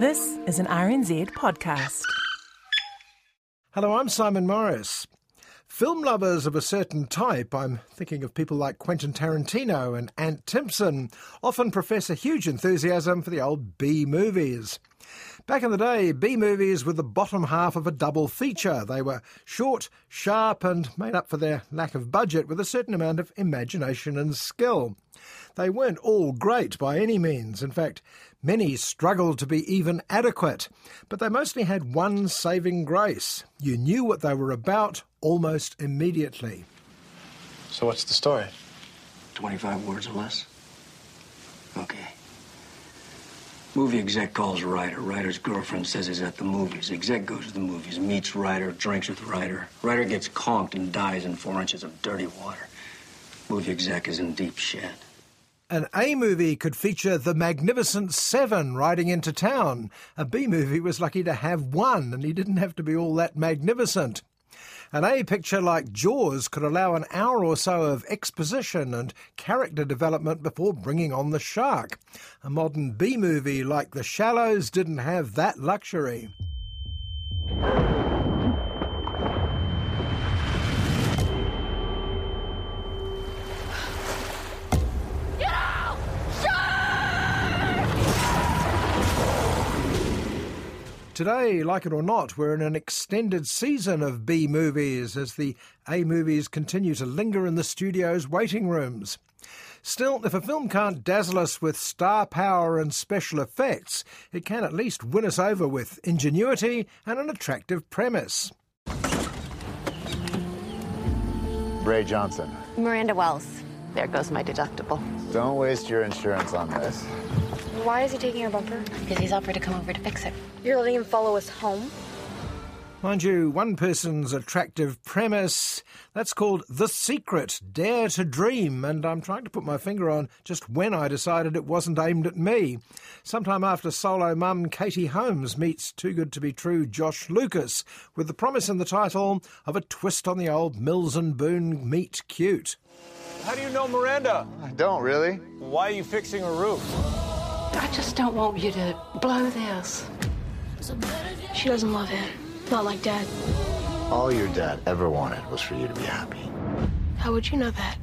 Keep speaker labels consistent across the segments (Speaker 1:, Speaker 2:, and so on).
Speaker 1: This is an RNZ podcast.
Speaker 2: Hello, I'm Simon Morris. Film lovers of a certain type, I'm thinking of people like Quentin Tarantino and Ant Timpson, often profess a huge enthusiasm for the old B movies. Back in the day, B movies were the bottom half of a double feature. They were short, sharp, and made up for their lack of budget with a certain amount of imagination and skill. They weren't all great by any means. In fact, many struggled to be even adequate. But they mostly had one saving grace. You knew what they were about almost immediately.
Speaker 3: So, what's the story?
Speaker 4: 25 words or less? Okay. Movie exec calls writer. Writer's girlfriend says he's at the movies. Exec goes to the movies, meets writer, drinks with writer. Writer gets conked and dies in four inches of dirty water. Movie exec is in deep shit.
Speaker 2: An A movie could feature the Magnificent Seven riding into town. A B movie was lucky to have one, and he didn't have to be all that magnificent. An A picture like Jaws could allow an hour or so of exposition and character development before bringing on the shark. A modern B movie like The Shallows didn't have that luxury. Today, like it or not, we're in an extended season of B movies as the A movies continue to linger in the studio's waiting rooms. Still, if a film can't dazzle us with star power and special effects, it can at least win us over with ingenuity and an attractive premise.
Speaker 5: Ray Johnson.
Speaker 6: Miranda Wells. There goes my deductible.
Speaker 5: Don't waste your insurance on this.
Speaker 7: Why is he taking your bumper?
Speaker 6: Because he's offered to come over to fix it.
Speaker 7: You're letting him follow us home?
Speaker 2: Mind you, one person's attractive premise, that's called The Secret, Dare to Dream, and I'm trying to put my finger on just when I decided it wasn't aimed at me. Sometime after solo mum Katie Holmes meets Too Good to Be True Josh Lucas, with the promise in the title of a twist on the old Mills and Boon meet cute.
Speaker 3: How do you know Miranda?
Speaker 5: I don't really.
Speaker 3: Why are you fixing her roof?
Speaker 8: I just don't want you to blow this.
Speaker 7: She doesn't love him. Not like Dad.
Speaker 5: All your dad ever wanted was for you to be happy.
Speaker 7: How would you know that?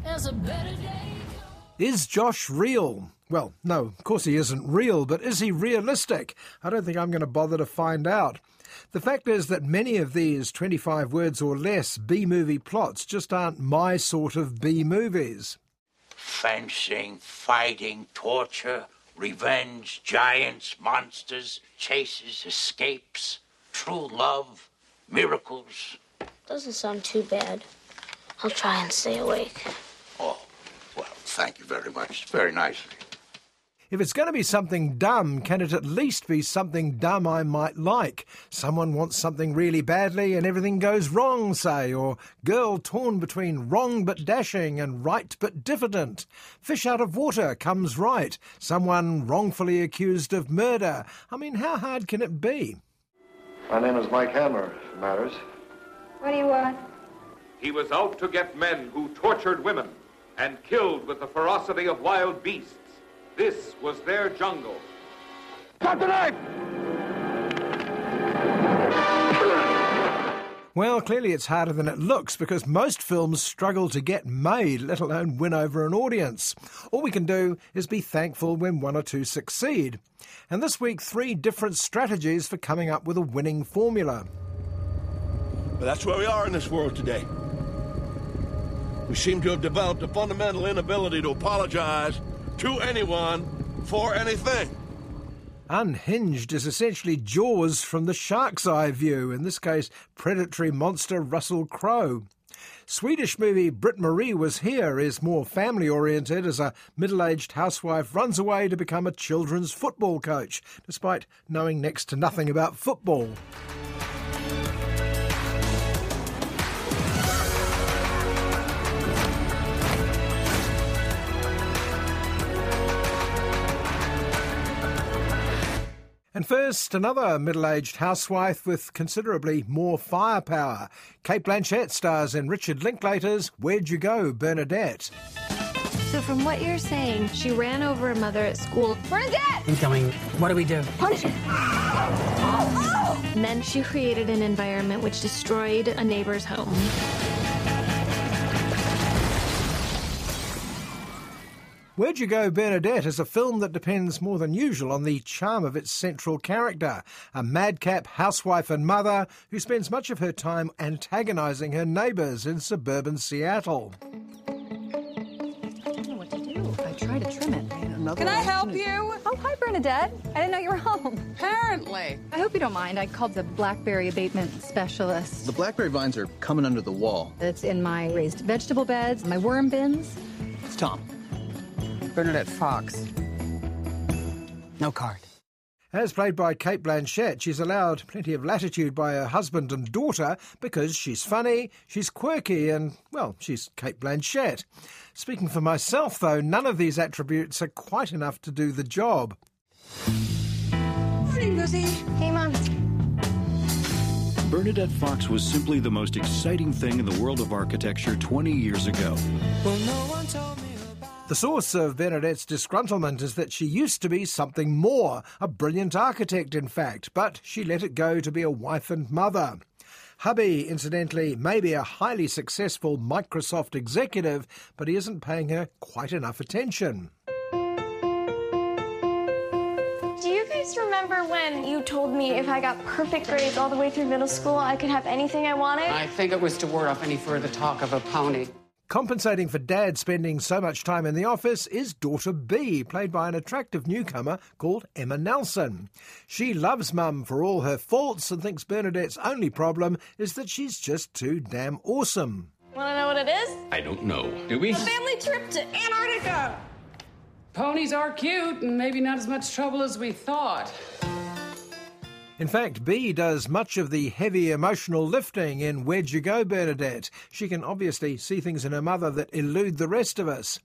Speaker 2: Is Josh real? Well, no, of course he isn't real, but is he realistic? I don't think I'm going to bother to find out. The fact is that many of these 25 words or less B movie plots just aren't my sort of B movies.
Speaker 9: Fencing, fighting, torture, revenge, giants, monsters, chases, escapes, true love, miracles.
Speaker 10: Doesn't sound too bad. I'll try and stay awake.
Speaker 9: Oh, well, thank you very much. Very nice of you.
Speaker 2: If it's going to be something dumb, can it at least be something dumb I might like? Someone wants something really badly and everything goes wrong, say, or girl torn between wrong but dashing and right but diffident. Fish out of water comes right. Someone wrongfully accused of murder. I mean, how hard can it be?
Speaker 11: My name is Mike Hammer, if it matters.
Speaker 12: What do you want?
Speaker 13: He was out to get men who tortured women and killed with the ferocity of wild beasts. This was their jungle.
Speaker 11: Cut the knife!
Speaker 2: Well, clearly it's harder than it looks because most films struggle to get made, let alone win over an audience. All we can do is be thankful when one or two succeed. And this week, three different strategies for coming up with a winning formula.
Speaker 14: But that's where we are in this world today. We seem to have developed a fundamental inability to apologize to anyone for anything.
Speaker 2: Unhinged is essentially Jaws from the shark's eye view, in this case, predatory monster Russell Crowe. Swedish movie Britt Marie Was Here is more family oriented as a middle aged housewife runs away to become a children's football coach, despite knowing next to nothing about football. And first, another middle aged housewife with considerably more firepower. Cate Blanchett stars in Richard Linklater's Where'd You Go, Bernadette?
Speaker 15: So, from what you're saying, she ran over a mother at school.
Speaker 16: Bernadette! Incoming. What do we do?
Speaker 15: Punch her! Oh, oh! And then she created an environment which destroyed a neighbor's home.
Speaker 2: Where'd You Go, Bernadette is a film that depends more than usual on the charm of its central character, a madcap housewife and mother who spends much of her time antagonising her neighbours in suburban Seattle.
Speaker 17: I don't know what to do. I try to trim it.
Speaker 18: Can I help you?
Speaker 17: Oh, hi, Bernadette. I didn't know you were home.
Speaker 18: Apparently.
Speaker 17: I hope you don't mind. I called the blackberry abatement specialist.
Speaker 19: The blackberry vines are coming under the wall.
Speaker 17: It's in my raised vegetable beds, my worm bins.
Speaker 19: It's Tom.
Speaker 16: Bernadette Fox. No card.
Speaker 2: As played by Cate Blanchett, she's allowed plenty of latitude by her husband and daughter because she's funny, she's quirky, and, well, she's Cate Blanchett. Speaking for myself, though, none of these attributes are quite enough to do the job.
Speaker 18: Morning, Lizzie.
Speaker 15: Hey, Mom.
Speaker 20: Bernadette Fox was simply the most exciting thing in the world of architecture 20 years ago.
Speaker 2: Well, no one told me the source of Bernadette's disgruntlement is that she used to be something more, a brilliant architect, in fact, but she let it go to be a wife and mother. Hubby, incidentally, may be a highly successful Microsoft executive, but he isn't paying her quite enough attention.
Speaker 7: Do you guys remember when you told me if I got perfect grades all the way through middle school, I could have anything I wanted?
Speaker 16: I think it was to ward off any further talk of a pony.
Speaker 2: Compensating for dad spending so much time in the office is daughter B, played by an attractive newcomer called Emma Nelson. She loves mum for all her faults and thinks Bernadette's only problem is that she's just too damn awesome.
Speaker 7: Want to know what it is?
Speaker 21: I don't know. Do we?
Speaker 7: A family trip to Antarctica!
Speaker 16: Ponies are cute and maybe not as much trouble as we thought.
Speaker 2: In fact, B does much of the heavy emotional lifting in Where'd You Go, Bernadette? She can obviously see things in her mother that elude the rest of us.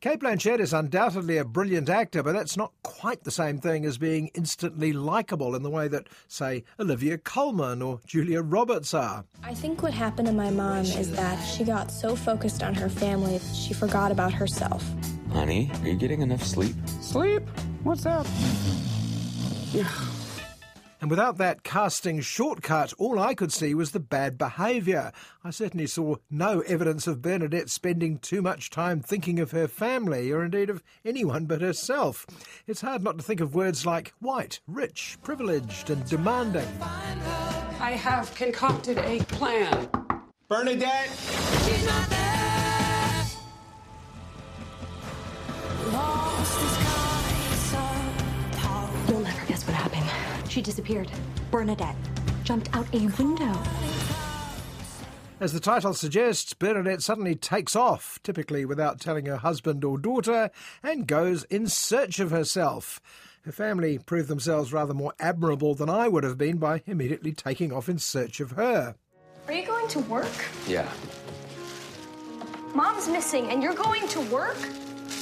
Speaker 2: Cate Blanchett is undoubtedly a brilliant actor, but that's not quite the same thing as being instantly likeable in the way that, say, Olivia Colman or Julia Roberts are.
Speaker 7: I think what happened to my mom is that she got so focused on her family that she forgot about herself.
Speaker 21: Honey, are you getting enough sleep?
Speaker 16: Sleep? What's that?
Speaker 2: And without that casting shortcut, all I could see was the bad behaviour. I certainly saw no evidence of Bernadette spending too much time thinking of her family, or indeed of anyone but herself. It's hard not to think of words like white, rich, privileged, and demanding.
Speaker 16: I have concocted a plan.
Speaker 3: Bernadette!
Speaker 7: She's not there.
Speaker 6: You'll She disappeared. Bernadette jumped out a window.
Speaker 2: As the title suggests, Bernadette suddenly takes off, typically without telling her husband or daughter, and goes in search of herself. Her family prove themselves rather more admirable than I would have been by immediately taking off in search of her.
Speaker 7: Are you going to work?
Speaker 21: Yeah.
Speaker 7: Mom's missing, and you're going to work?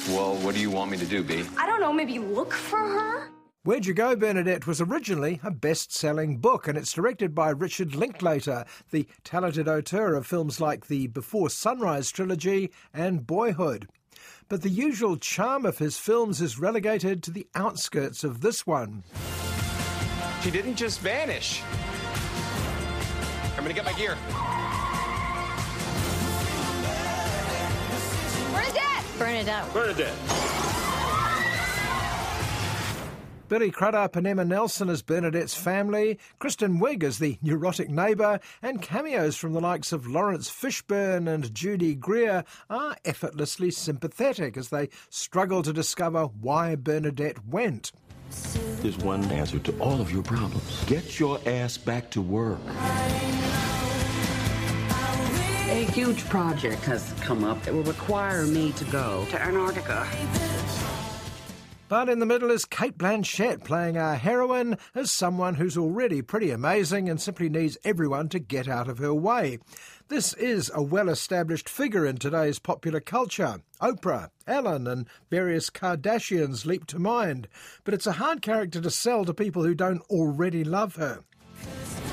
Speaker 21: Well, what do you want me to do, B?
Speaker 7: I don't know, maybe look for her?
Speaker 2: Where'd You Go, Bernadette was originally a best selling book, and it's directed by Richard Linklater, the talented auteur of films like the Before Sunrise trilogy and Boyhood. But the usual charm of his films is relegated to the outskirts of this one.
Speaker 3: She didn't just vanish. I'm gonna get my gear.
Speaker 7: Bernadette!
Speaker 15: Bernadette.
Speaker 3: Bernadette.
Speaker 2: Billy Crudup and Emma Nelson as Bernadette's family, Kristen Wiig as the neurotic neighbour, and cameos from the likes of Laurence Fishburne and Judy Greer are effortlessly sympathetic as they struggle to discover why Bernadette went.
Speaker 21: There's one answer to all of your problems. Get your ass back to work.
Speaker 8: A huge project has come up that will require me to go to Antarctica.
Speaker 2: But in the middle is Cate Blanchett playing our heroine as someone who's already pretty amazing and simply needs everyone to get out of her way. This is a well established figure in today's popular culture. Oprah, Ellen, and various Kardashians leap to mind, but it's a hard character to sell to people who don't already love her.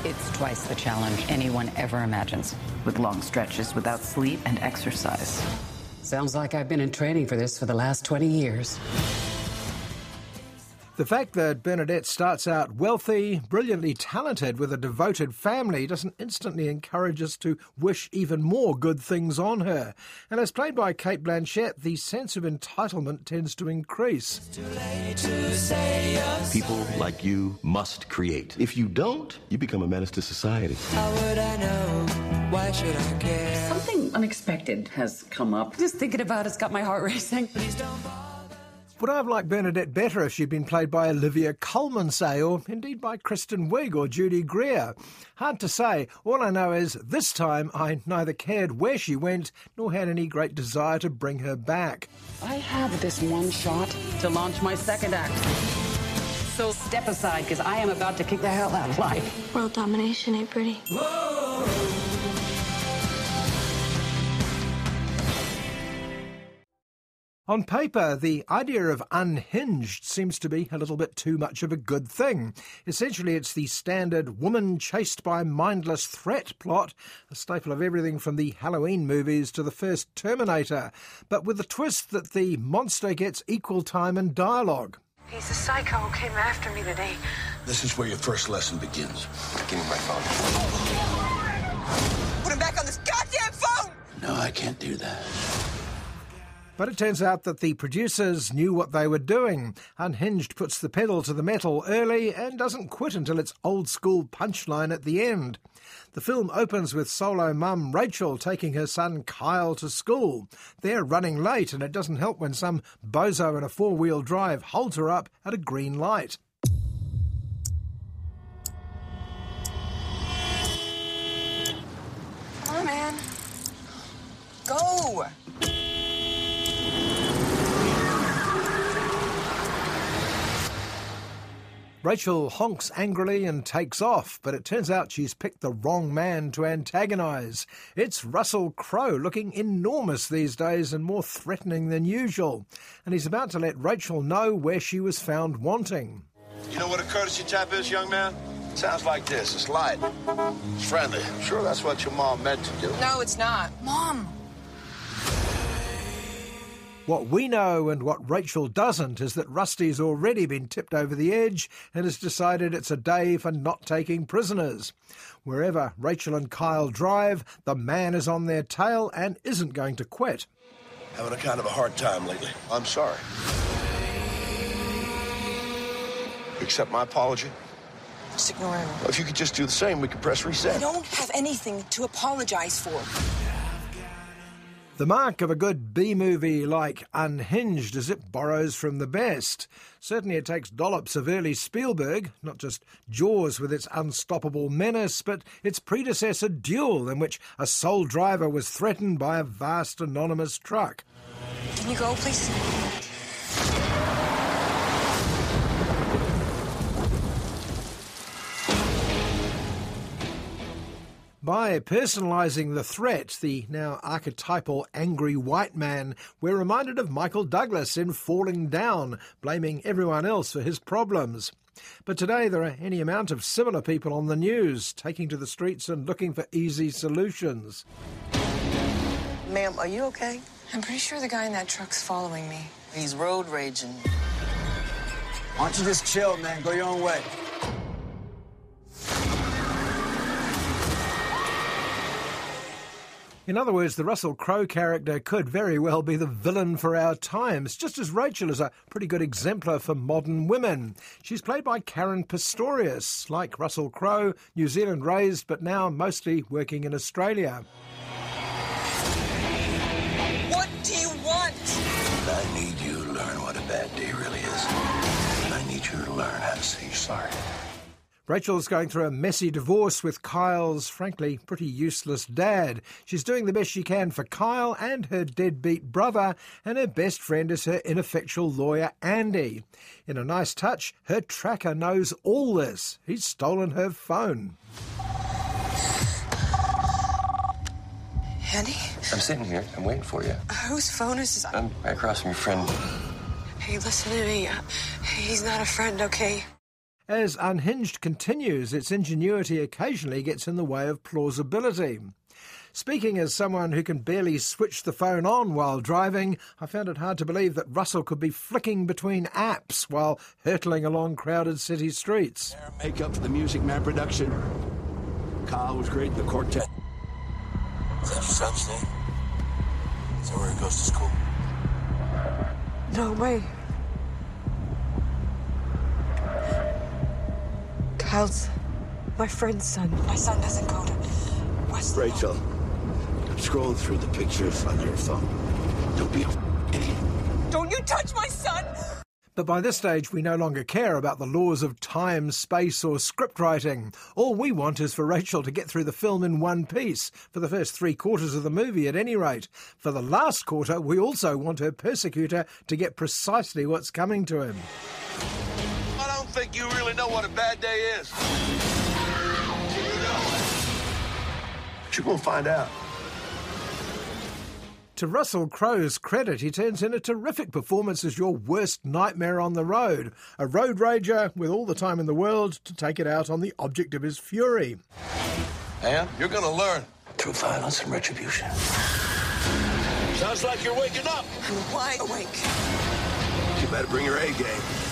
Speaker 22: It's twice the challenge anyone ever imagines, with long stretches without sleep and exercise.
Speaker 16: Sounds like I've been in training for this for the last 20 years.
Speaker 2: The fact that Bernadette starts out wealthy, brilliantly talented, with a devoted family doesn't instantly encourage us to wish even more good things on her. And as played by Cate Blanchett, the sense of entitlement tends to increase.
Speaker 23: People like you must create. If you don't, you become a menace to society.
Speaker 8: How would I know? Why should I care? Something unexpected has come up. Just thinking about it's got my heart racing.
Speaker 2: Would I have liked Bernadette better if she'd been played by Olivia Colman, say, or indeed by Kristen Wiig or Judy Greer? Hard to say. All I know is this time I neither cared where she went nor had any great desire to bring her back.
Speaker 8: I have this one shot to launch my second act. So step aside, because I am about to kick the hell out of life.
Speaker 7: World domination ain't pretty.
Speaker 2: On paper, the idea of unhinged seems to be a little bit too much of a good thing. Essentially, it's the standard woman chased by mindless threat plot, a staple of everything from the Halloween movies to the first Terminator, but with the twist that the monster gets equal time and dialogue.
Speaker 24: He's a psycho who came after me today.
Speaker 14: This is where your first lesson begins.
Speaker 21: Give me my phone.
Speaker 24: Put him back on this goddamn phone!
Speaker 14: No, I can't do that.
Speaker 2: But it turns out that the producers knew what they were doing. Unhinged puts the pedal to the metal early and doesn't quit until its old school punchline at the end. The film opens with solo mum Rachel taking her son Kyle to school. They're running late, and it doesn't help when some bozo in a four wheel drive holds her up at a green light.
Speaker 24: On, man. Go!
Speaker 2: Rachel honks angrily and takes off, but it turns out she's picked the wrong man to antagonise. It's Russell Crowe, looking enormous these days and more threatening than usual, and he's about to let Rachel know where she was found wanting.
Speaker 14: You know what a courtesy tap is, young man? Sounds like this. It's light. It's friendly. I'm sure that's what your mom meant to do.
Speaker 24: No, it's not. Mom!
Speaker 2: What we know and what Rachel doesn't is that Rusty's already been tipped over the edge and has decided it's a day for not taking prisoners. Wherever Rachel and Kyle drive, the man is on their tail and isn't going to quit.
Speaker 14: Having a kind of a hard time lately. I'm sorry. Accept my apology.
Speaker 24: Just ignore him.
Speaker 14: If you could just do the same, we could press reset.
Speaker 24: I don't have anything to apologize for.
Speaker 2: The mark of a good B movie like Unhinged is it borrows from the best. Certainly, it takes dollops of early Spielberg, not just Jaws with its unstoppable menace, but its predecessor Duel, in which a sole driver was threatened by a vast anonymous truck.
Speaker 24: Can you go, please?
Speaker 2: By personalising the threat, the now archetypal angry white man, we're reminded of Michael Douglas in Falling Down, blaming everyone else for his problems. But today there are any amount of similar people on the news, taking to the streets and looking for easy solutions.
Speaker 24: Ma'am, are you okay? I'm pretty sure the guy in that truck's following me. He's road raging.
Speaker 4: Why don't you just chill, man? Go your own way.
Speaker 2: In other words, the Russell Crowe character could very well be the villain for our times, just as Rachel is a pretty good exemplar for modern women. She's played by Caren Pistorius, like Russell Crowe, New Zealand raised, but now mostly working in Australia.
Speaker 24: What do you want?
Speaker 14: I need you to learn what a bad day really is. I need you to learn how to say sorry.
Speaker 2: Rachel's going through a messy divorce with Kyle's, frankly, pretty useless dad. She's doing the best she can for Kyle and her deadbeat brother, and her best friend is her ineffectual lawyer, Andy. In a nice touch, her tracker knows all this. He's stolen her phone.
Speaker 24: Andy?
Speaker 23: I'm sitting here. I'm waiting for you.
Speaker 24: Whose phone is this?
Speaker 23: I'm right across from your friend.
Speaker 24: Hey, listen to me. Uh, He's not a friend, okay?
Speaker 2: As Unhinged continues, its ingenuity occasionally gets in the way of plausibility. Speaking as someone who can barely switch the phone on while driving, I found it hard to believe that Russell could be flicking between apps while hurtling along crowded city streets.
Speaker 14: Makeup for the Music Man production. Kyle was great in the quartet.
Speaker 4: Is that your son's name? Is that where he goes to school?
Speaker 24: No way. Kyle's my friend's son. My son doesn't go to West.
Speaker 14: Rachel, I'm scrolling through the pictures on your phone. Don't be a idiot.
Speaker 24: Don't you touch my son!
Speaker 2: But by this stage, we no longer care about the laws of time, space, or script writing. All we want is for Rachel to get through the film in one piece, for the first three quarters of the movie at any rate. For the last quarter, we also want her persecutor to get precisely what's coming to him.
Speaker 14: I don't think you really know what a bad day is.
Speaker 11: But you're gonna find out.
Speaker 2: To Russell Crowe's credit, he turns in a terrific performance as your worst nightmare on the road. A road rager with all the time in the world to take it out on the object of his fury.
Speaker 14: And you're gonna learn.
Speaker 4: Through violence and retribution.
Speaker 14: Sounds like you're waking up.
Speaker 24: I'm wide awake.
Speaker 14: You better bring your A game.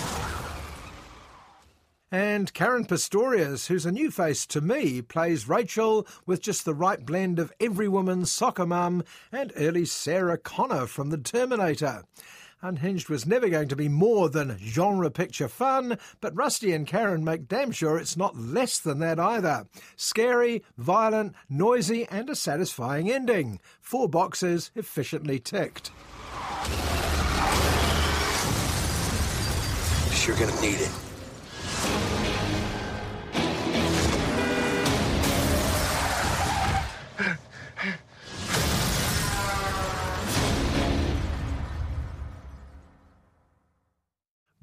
Speaker 2: And Caren Pistorius, who's a new face to me, plays Rachel with just the right blend of every woman's soccer mum and early Sarah Connor from The Terminator. Unhinged was never going to be more than genre picture fun, but Rusty and Caren make damn sure it's not less than that either. Scary, violent, noisy, and a satisfying ending. Four boxes efficiently ticked.
Speaker 4: You're gonna need it.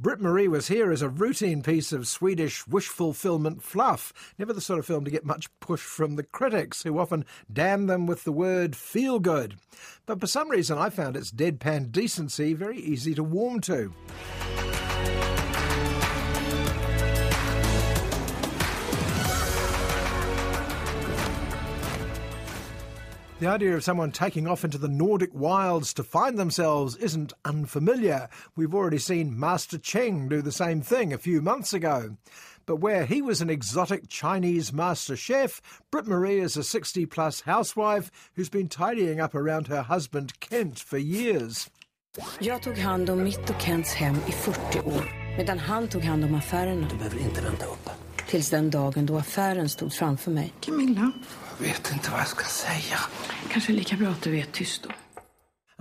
Speaker 2: Britt Marie was here as a routine piece of Swedish wish fulfillment fluff, never the sort of film to get much push from the critics, who often damn them with the word feel good. But for some reason, I found its deadpan decency very easy to warm to. The idea of someone taking off into the Nordic wilds to find themselves isn't unfamiliar. We've already seen Master Cheng do the same thing a few months ago. But where he was an exotic Chinese master chef, Britt Marie is a 60 plus housewife who's been tidying up around her husband Kent for years.
Speaker 25: Jag tog hand om mitt och Kents hem i 40 år, medan han tog hand om affärerna.
Speaker 4: Du behöver inte vänta upp.
Speaker 25: Tills den dagen då affären stod framför mig.
Speaker 17: Camilla,
Speaker 4: Jag vet inte vad jag ska säga.
Speaker 17: kanske lika bra att du är tyst då.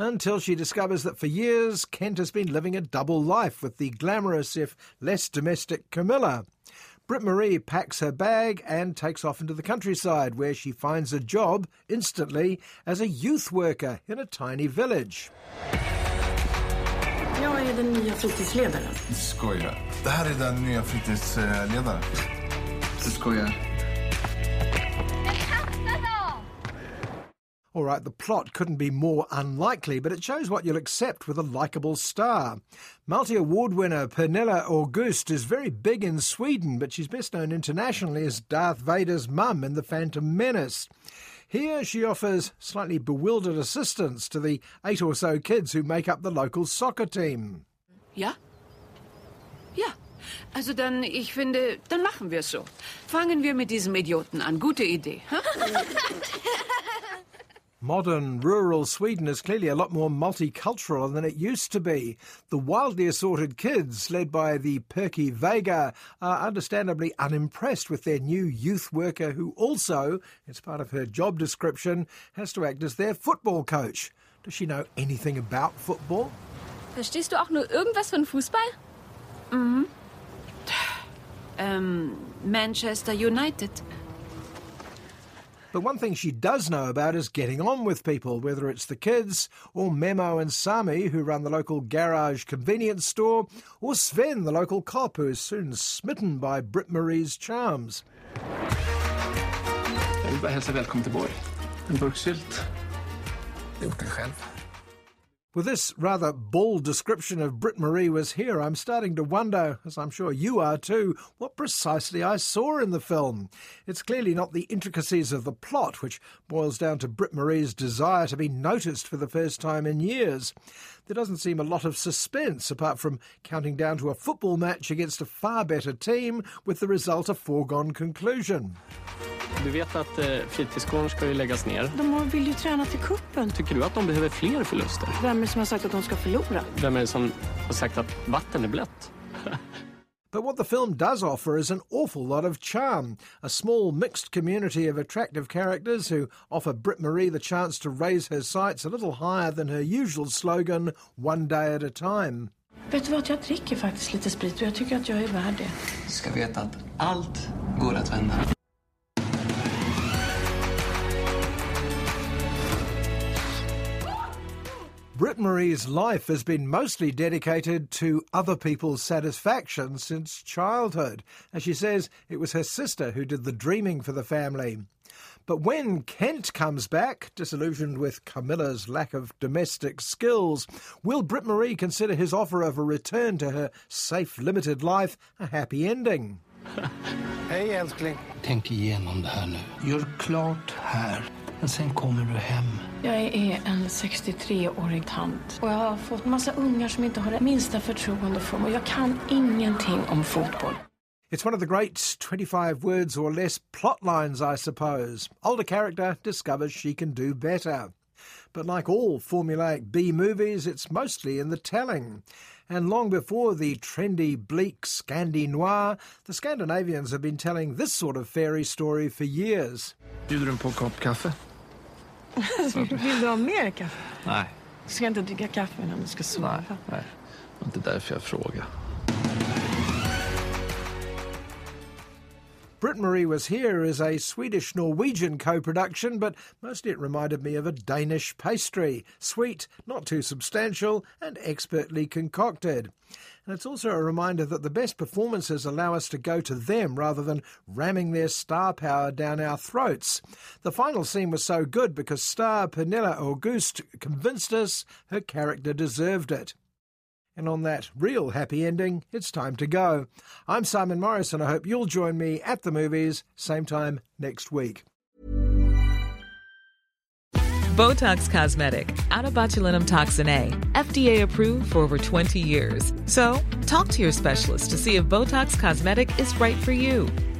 Speaker 2: Until she discovers that for years Kent has been living a double life with the glamorous, if less domestic, Camilla. Britt Marie packs her bag and takes off into the countryside, where she finds a job instantly as a youth worker in a tiny village.
Speaker 17: Jag är den nya fritidsledaren.
Speaker 26: Skojar. Det här är den nya fritidsledaren. Du skojar.
Speaker 2: All right, the plot couldn't be more unlikely, but it shows what you'll accept with a likeable star. Multi award winner Pernilla August is very big in Sweden, but she's best known internationally as Darth Vader's mum in The Phantom Menace. Here she offers slightly bewildered assistance to the eight or so kids who make up the local soccer team.
Speaker 16: Ja? Ja. Also dann, ich finde, dann machen wir es so. Fangen wir mit diesem Idioten an. Gute Idee. Ha?
Speaker 2: Modern rural Sweden is clearly a lot more multicultural than it used to be. The wildly assorted kids, led by the perky Vega, are understandably unimpressed with their new youth worker who also, as part of her job description, has to act as their football coach. Does she know anything about football?
Speaker 27: Verstehst du auch nur irgendwas von Fußball?
Speaker 16: Mhm. Ähm, Manchester United.
Speaker 2: But one thing she does know about is getting on with people, whether it's the kids, or Memo and Sami, who run the local garage convenience store, or Sven, the local cop, who is soon smitten by Britt Marie's charms.
Speaker 27: Jag vill bara hälsa välkommen till Borg. En burk sylt. Gjort den själv.
Speaker 2: With this rather bald description of Britt Marie was here, I'm starting to wonder, as I'm sure you are too, what precisely I saw in the film. It's clearly not the intricacies of the plot, which boils down to Britt Marie's desire to be noticed for the first time in years. There doesn't seem a lot of suspense, apart from counting down to a football match against a far better team, with the result a foregone conclusion.
Speaker 27: Du vet att eh, fritidsgården ska ju läggas ner.
Speaker 25: De vill ju träna till kuppen.
Speaker 27: Tycker du att de behöver fler förluster?
Speaker 25: Vem är det som har sagt att de ska förlora?
Speaker 27: Vem är det som har sagt att vatten är blött?
Speaker 2: But what the film does offer is an awful lot of charm. A small mixed community of attractive characters who offer Britt Marie the chance to raise her sights a little higher than her usual slogan, one day at a time.
Speaker 25: Vet du vad, jag dricker faktiskt lite sprit och jag tycker att jag är värd det.
Speaker 27: Du ska veta att allt går att vända.
Speaker 2: Britt Marie's life has been mostly dedicated to other people's satisfaction since childhood. As she says, it was her sister who did the dreaming for the family. But when Kent comes back, disillusioned with Camilla's lack of domestic skills, will Britt Marie consider his offer of a return to her safe, limited life a happy ending?
Speaker 4: Hej älskling.
Speaker 28: Tänk igenom det här nu. Gör klart här. Men sen kommer du hem.
Speaker 25: Jag är en 63-årig tant och jag har fått massa ungar som inte har det minsta förtroende för mig. Jag kan ingenting om fotboll.
Speaker 2: It's one of the great 25 words or less plot lines, I suppose. Older character discovers she can do better. But like all formulaic B movies, it's mostly in the telling. And long before the trendy, bleak Scandi noir, the Scandinavians have been telling this sort of fairy story for years.
Speaker 27: Bjuder du på en kopp kaffe?
Speaker 25: Vill du ha mer kaffe?
Speaker 27: Nej.
Speaker 25: Du ska inte dricka kaffe innan du ska sova.
Speaker 27: Nej, nej. Det var inte därför jag frågade.
Speaker 2: Britt Marie Was Here is a Swedish Norwegian co production, but mostly it reminded me of a Danish pastry. Sweet, not too substantial, and expertly concocted. And it's also a reminder that the best performances allow us to go to them rather than ramming their star power down our throats. The final scene was so good because star Pernilla August convinced us her character deserved it. And on that real happy ending, it's time to go. I'm Simon Morris, and I hope you'll join me at the movies, same time next week.
Speaker 29: Botox Cosmetic, out of botulinum toxin A, FDA approved for over 20 years. So, talk to your specialist to see if Botox Cosmetic is right for you.